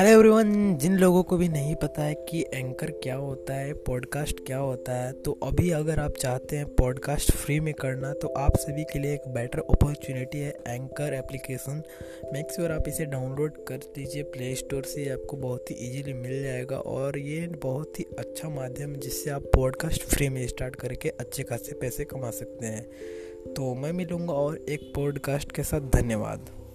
Hello everyone जिन लोगों को भी नहीं पता है कि एंकर क्या होता है पॉडकास्ट क्या होता है तो अभी अगर आप चाहते हैं पॉडकास्ट फ्री में करना तो आप सभी के लिए एक बेटर अपॉर्चुनिटी है एंकर एप्लीकेशन मेक श्योर आप इसे डाउनलोड कर दीजिए प्ले स्टोर से आपको बहुत ही इजीली मिल जाएगा और ये बहुत ही अच्छा माध्यम जिससे आप पॉडकास्ट फ्री में स्टार्ट करके अच्छे खासे पैसे कमा सकते हैं। तो मैं मिलूँगा और एक पॉडकास्ट के साथ, धन्यवाद।